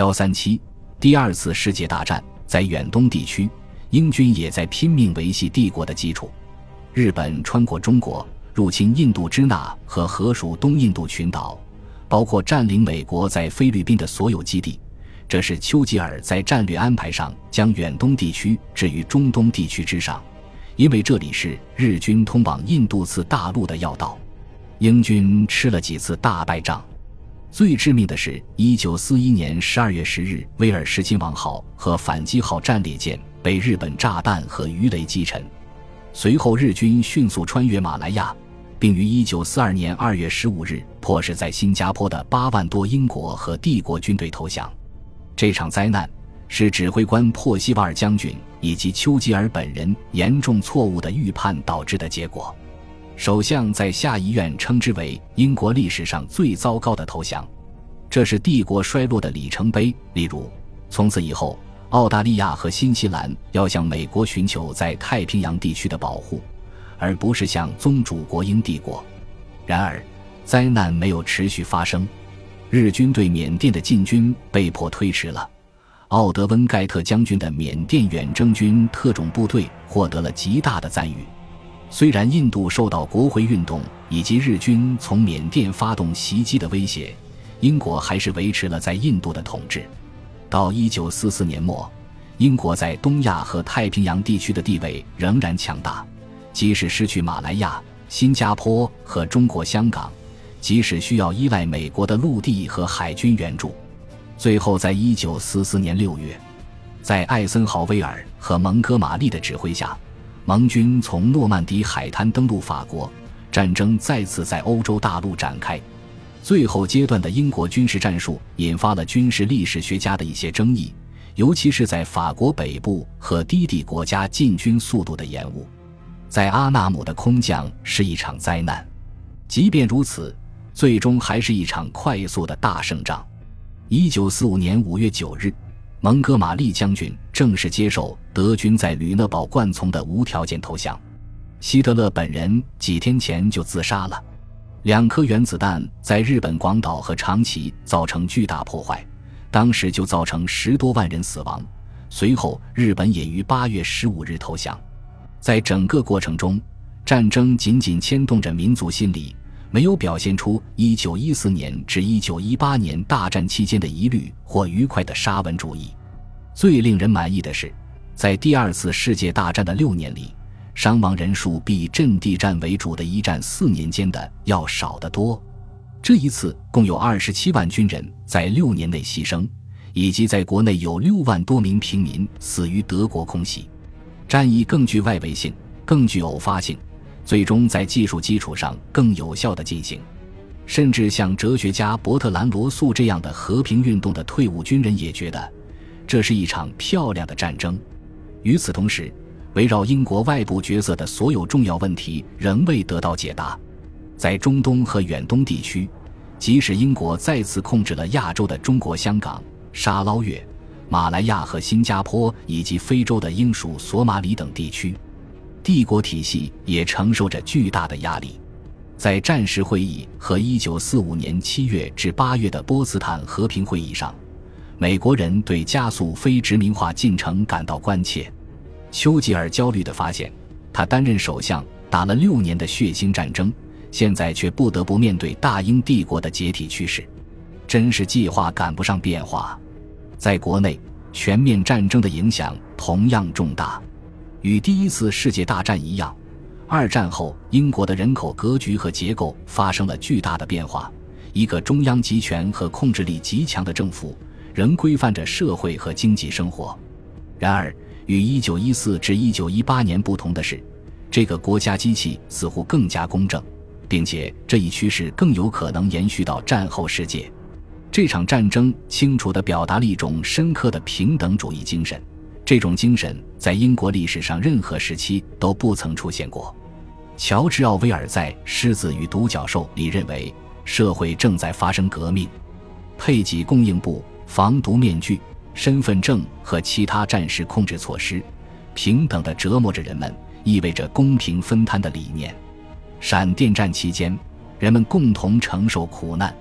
幺三七，第二次世界大战在远东地区，英军也在拼命维系帝国的基础。日本穿过中国，入侵印度支那和河属东印度群岛，包括占领美国在菲律宾的所有基地。这是丘吉尔在战略安排上将远东地区置于中东地区之上，因为这里是日军通往印度次大陆的要道。英军吃了几次大败仗，最致命的是1941年12月10日，威尔士亲王号和反击号战列舰被日本炸弹和鱼雷击沉。随后，日军迅速穿越马来亚，并于1942年2月15日迫使在新加坡的8万多英国和帝国军队投降。这场灾难是指挥官珀西瓦尔将军以及丘吉尔本人严重错误的预判导致的结果。首相在下议院称之为英国历史上最糟糕的投降，这是帝国衰落的里程碑。例如，从此以后，澳大利亚和新西兰要向美国寻求在太平洋地区的保护，而不是向宗主国英帝国。然而，灾难没有持续发生。日军对缅甸的进军被迫推迟了。奥德温盖特将军的缅甸远征军特种部队获得了极大的赞誉。虽然印度受到国会运动以及日军从缅甸发动袭击的威胁，英国还是维持了在印度的统治。到1944年末，英国在东亚和太平洋地区的地位仍然强大，即使失去马来亚、新加坡和中国香港。即使需要依赖美国的陆地和海军援助，最后在一九四四年六月，在艾森豪威尔和蒙哥马利的指挥下，盟军从诺曼底海滩登陆法国，战争再次在欧洲大陆展开。最后阶段的英国军事战术引发了军事历史学家的一些争议，尤其是在法国北部和低地国家进军速度的延误。在阿纳姆的空降是一场灾难，即便如此。最终还是一场快速的大胜仗。一九四五年五月九日，蒙哥马利将军正式接受德军在吕讷堡灌丛的无条件投降。希特勒本人几天前就自杀了。两颗原子弹在日本广岛和长崎造成巨大破坏，当时就造成十多万人死亡。随后，日本也于八月十五日投降。在整个过程中，战争紧紧牵动着民族心理。没有表现出1914年至1918年大战期间的疑虑或愉快的沙文主义。最令人满意的是，在第二次世界大战的六年里，伤亡人数比阵地战为主的一战四年间的要少得多。这一次共有27万军人在六年内牺牲，以及在国内有六万多名平民死于德国空袭。战役更具外围性，更具偶发性。最终在技术基础上更有效地进行，甚至像哲学家伯特兰·罗素这样的和平运动的退伍军人也觉得，这是一场漂亮的战争。与此同时，围绕英国外部角色的所有重要问题仍未得到解答。在中东和远东地区，即使英国再次控制了亚洲的中国香港、沙捞越、马来亚和新加坡，以及非洲的英属索马里等地区。帝国体系也承受着巨大的压力，在战时会议和1945年7月至8月的波茨坦和平会议上，美国人对加速非殖民化进程感到关切。丘吉尔焦虑地发现，他担任首相打了六年的血腥战争，现在却不得不面对大英帝国的解体趋势，真是计划赶不上变化。在国内，全面战争的影响同样重大。与第一次世界大战一样，二战后英国的人口格局和结构发生了巨大的变化。一个中央集权和控制力极强的政府仍规范着社会和经济生活。然而，与1914至1918年不同的是，这个国家机器似乎更加公正，并且这一趋势更有可能延续到战后世界。这场战争清楚地表达了一种深刻的平等主义精神。这种精神在英国历史上任何时期都不曾出现过。乔治·奥威尔在《狮子与独角兽》里认为，社会正在发生革命。配给供应部、防毒面具、身份证和其他战时控制措施，平等地折磨着人们，意味着公平分摊的理念。闪电战期间，人们共同承受苦难，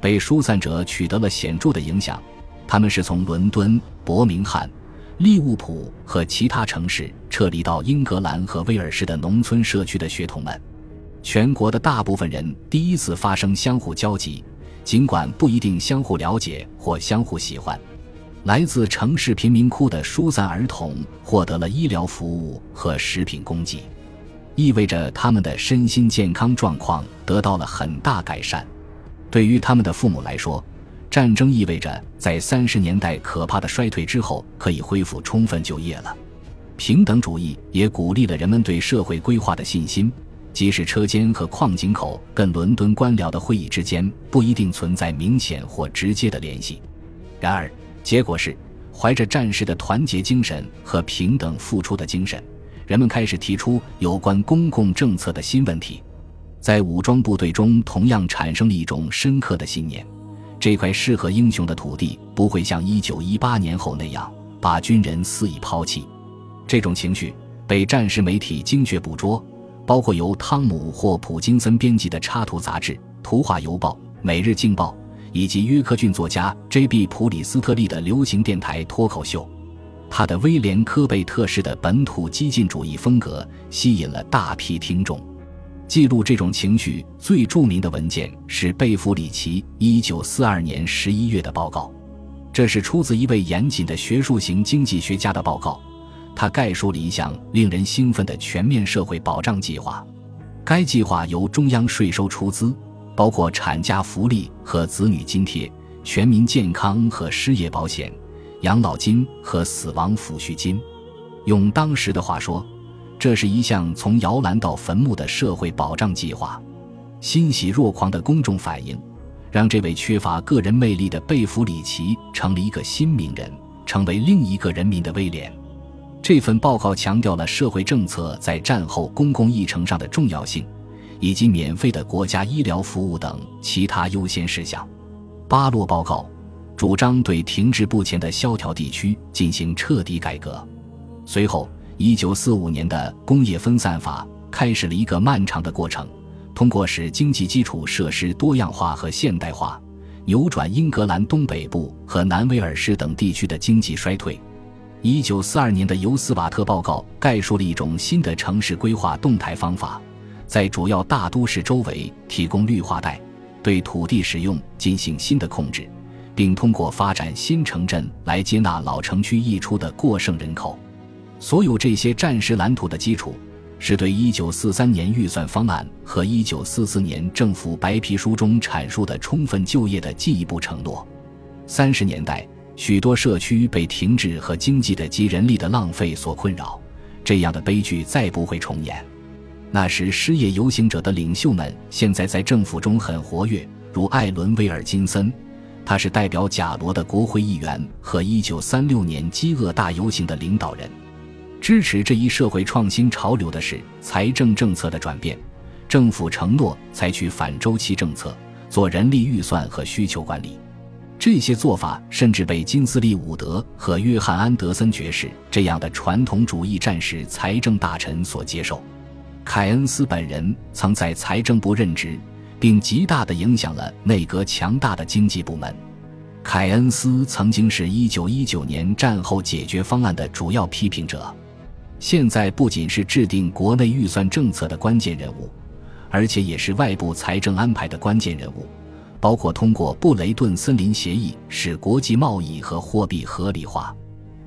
被疏散者取得了显著的影响。他们是从伦敦、伯明翰、利物浦和其他城市撤离到英格兰和威尔士的农村社区的血统们。全国的大部分人第一次发生相互交集，尽管不一定相互了解或相互喜欢。来自城市贫民窟的疏散儿童获得了医疗服务和食品供给，意味着他们的身心健康状况得到了很大改善。对于他们的父母来说，战争意味着在三十年代可怕的衰退之后可以恢复充分就业了。平等主义也鼓励了人们对社会规划的信心，即使车间和矿井口跟伦敦官僚的会议之间不一定存在明显或直接的联系。然而。结果是，怀着战士的团结精神和平等付出的精神，人们开始提出有关公共政策的新问题。在武装部队中，同样产生了一种深刻的信念：这块适合英雄的土地不会像1918年后那样把军人肆意抛弃。这种情绪被战时媒体精确捕捉，包括由汤姆或普金森编辑的插图杂志《图画邮报》《每日镜报》。以及约克郡作家 J.B. 普里斯特利的流行电台脱口秀，他的威廉科贝特式的本土激进主义风格吸引了大批听众。记录这种情绪最著名的文件是贝弗里奇1942年11月的报告，这是出自一位严谨的学术型经济学家的报告。他概述了一项令人兴奋的全面社会保障计划，该计划由中央税收出资。包括产假福利和子女津贴、全民健康和失业保险、养老金和死亡抚恤金。用当时的话说，这是一项从摇篮到坟墓的社会保障计划。欣喜若狂的公众反应，让这位缺乏个人魅力的贝弗里奇成了一个新名人，成为另一个人民的威廉。这份报告强调了社会政策在战后公共议程上的重要性。以及免费的国家医疗服务等其他优先事项。巴洛报告主张对停滞不前的萧条地区进行彻底改革。随后，1945年的工业分散法开始了一个漫长的过程，通过使经济基础设施多样化和现代化，扭转英格兰东北部和南威尔士等地区的经济衰退。1942年的尤斯瓦特报告概述了一种新的城市规划动态方法。在主要大都市周围提供绿化带，对土地使用进行新的控制，并通过发展新城镇来接纳老城区溢出的过剩人口。所有这些战时蓝图的基础，是对1943年预算方案和1944年政府白皮书中阐述的充分就业的进一步承诺。三十年代，许多社区被停滞和经济的及人力的浪费所困扰，这样的悲剧再不会重演。那时，失业游行者的领袖们现在在政府中很活跃，如艾伦·威尔金森，他是代表贾罗的国会议员和1936年饥饿大游行的领导人。支持这一社会创新潮流的是财政政策的转变，政府承诺采取反周期政策，做人力预算和需求管理。这些做法甚至被金斯利·伍德和约翰·安德森爵士这样的传统主义战时财政大臣所接受。凯恩斯本人曾在财政部任职，并极大地影响了内阁强大的经济部门。凯恩斯曾经是一九一九年战后解决方案的主要批评者，现在不仅是制定国内预算政策的关键人物，而且也是外部财政安排的关键人物，包括通过布雷顿森林协议使国际贸易和货币合理化。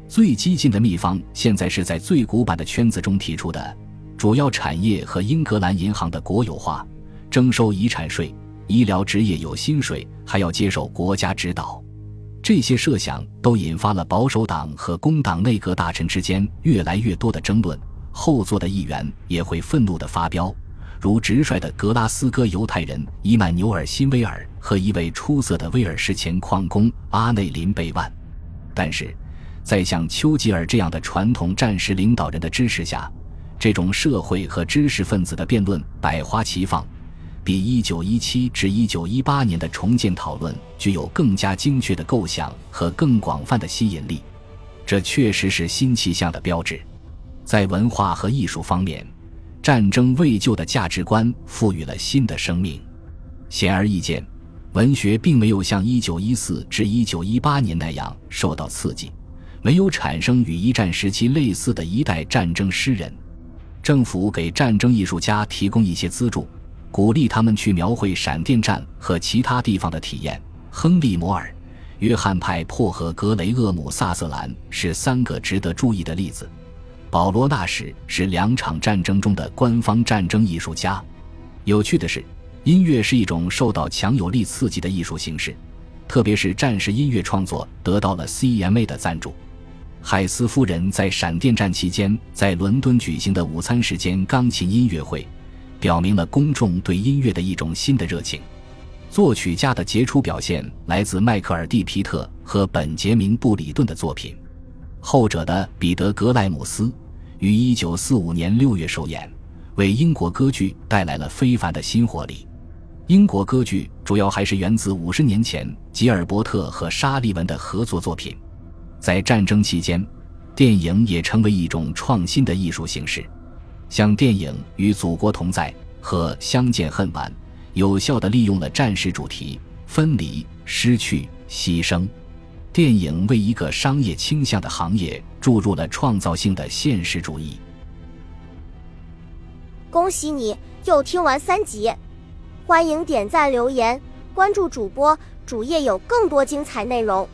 最激进的秘方现在是在最古板的圈子中提出的。主要产业和英格兰银行的国有化，征收遗产税，医疗职业有薪水，还要接受国家指导。这些设想都引发了保守党和工党内阁大臣之间越来越多的争论。后座的议员也会愤怒地发飙，如直率的格拉斯哥犹太人伊曼纽尔·辛威尔和一位出色的威尔士前矿工阿内林·贝万。但是，在像丘吉尔这样的传统战时领导人的支持下，这种社会和知识分子的辩论百花齐放，比1917至1918年的重建讨论具有更加精确的构想和更广泛的吸引力。这确实是新气象的标志。在文化和艺术方面，战争未就的价值观赋予了新的生命。显而易见，文学并没有像1914至1918年那样受到刺激，没有产生与一战时期类似的一代战争诗人。政府给战争艺术家提供一些资助，鼓励他们去描绘闪电战和其他地方的体验。亨利·摩尔、约翰·派珀和格雷厄姆·萨瑟兰是三个值得注意的例子。保罗·纳什是两场战争中的官方战争艺术家。有趣的是。音乐是一种受到强有力刺激的艺术形式，特别是战时音乐创作得到了 CMA 的赞助。海斯夫人在闪电战期间在伦敦举行的午餐时间钢琴音乐会，表明了公众对音乐的一种新的热情。作曲家的杰出表现来自迈克尔·蒂皮特和本杰明·布里顿的作品，后者的彼得·格莱姆斯于1945年6月首演，为英国歌剧带来了非凡的新活力。英国歌剧主要还是源自五十年前吉尔伯特和沙利文的合作作品。在战争期间，电影也成为一种创新的艺术形式，像电影《与祖国同在》和《相见恨晚》，有效地利用了战时主题——分离、失去、牺牲。电影为一个商业倾向的行业注入了创造性的现实主义。恭喜你又听完三集！欢迎点赞、留言、关注主播，主页有更多精彩内容。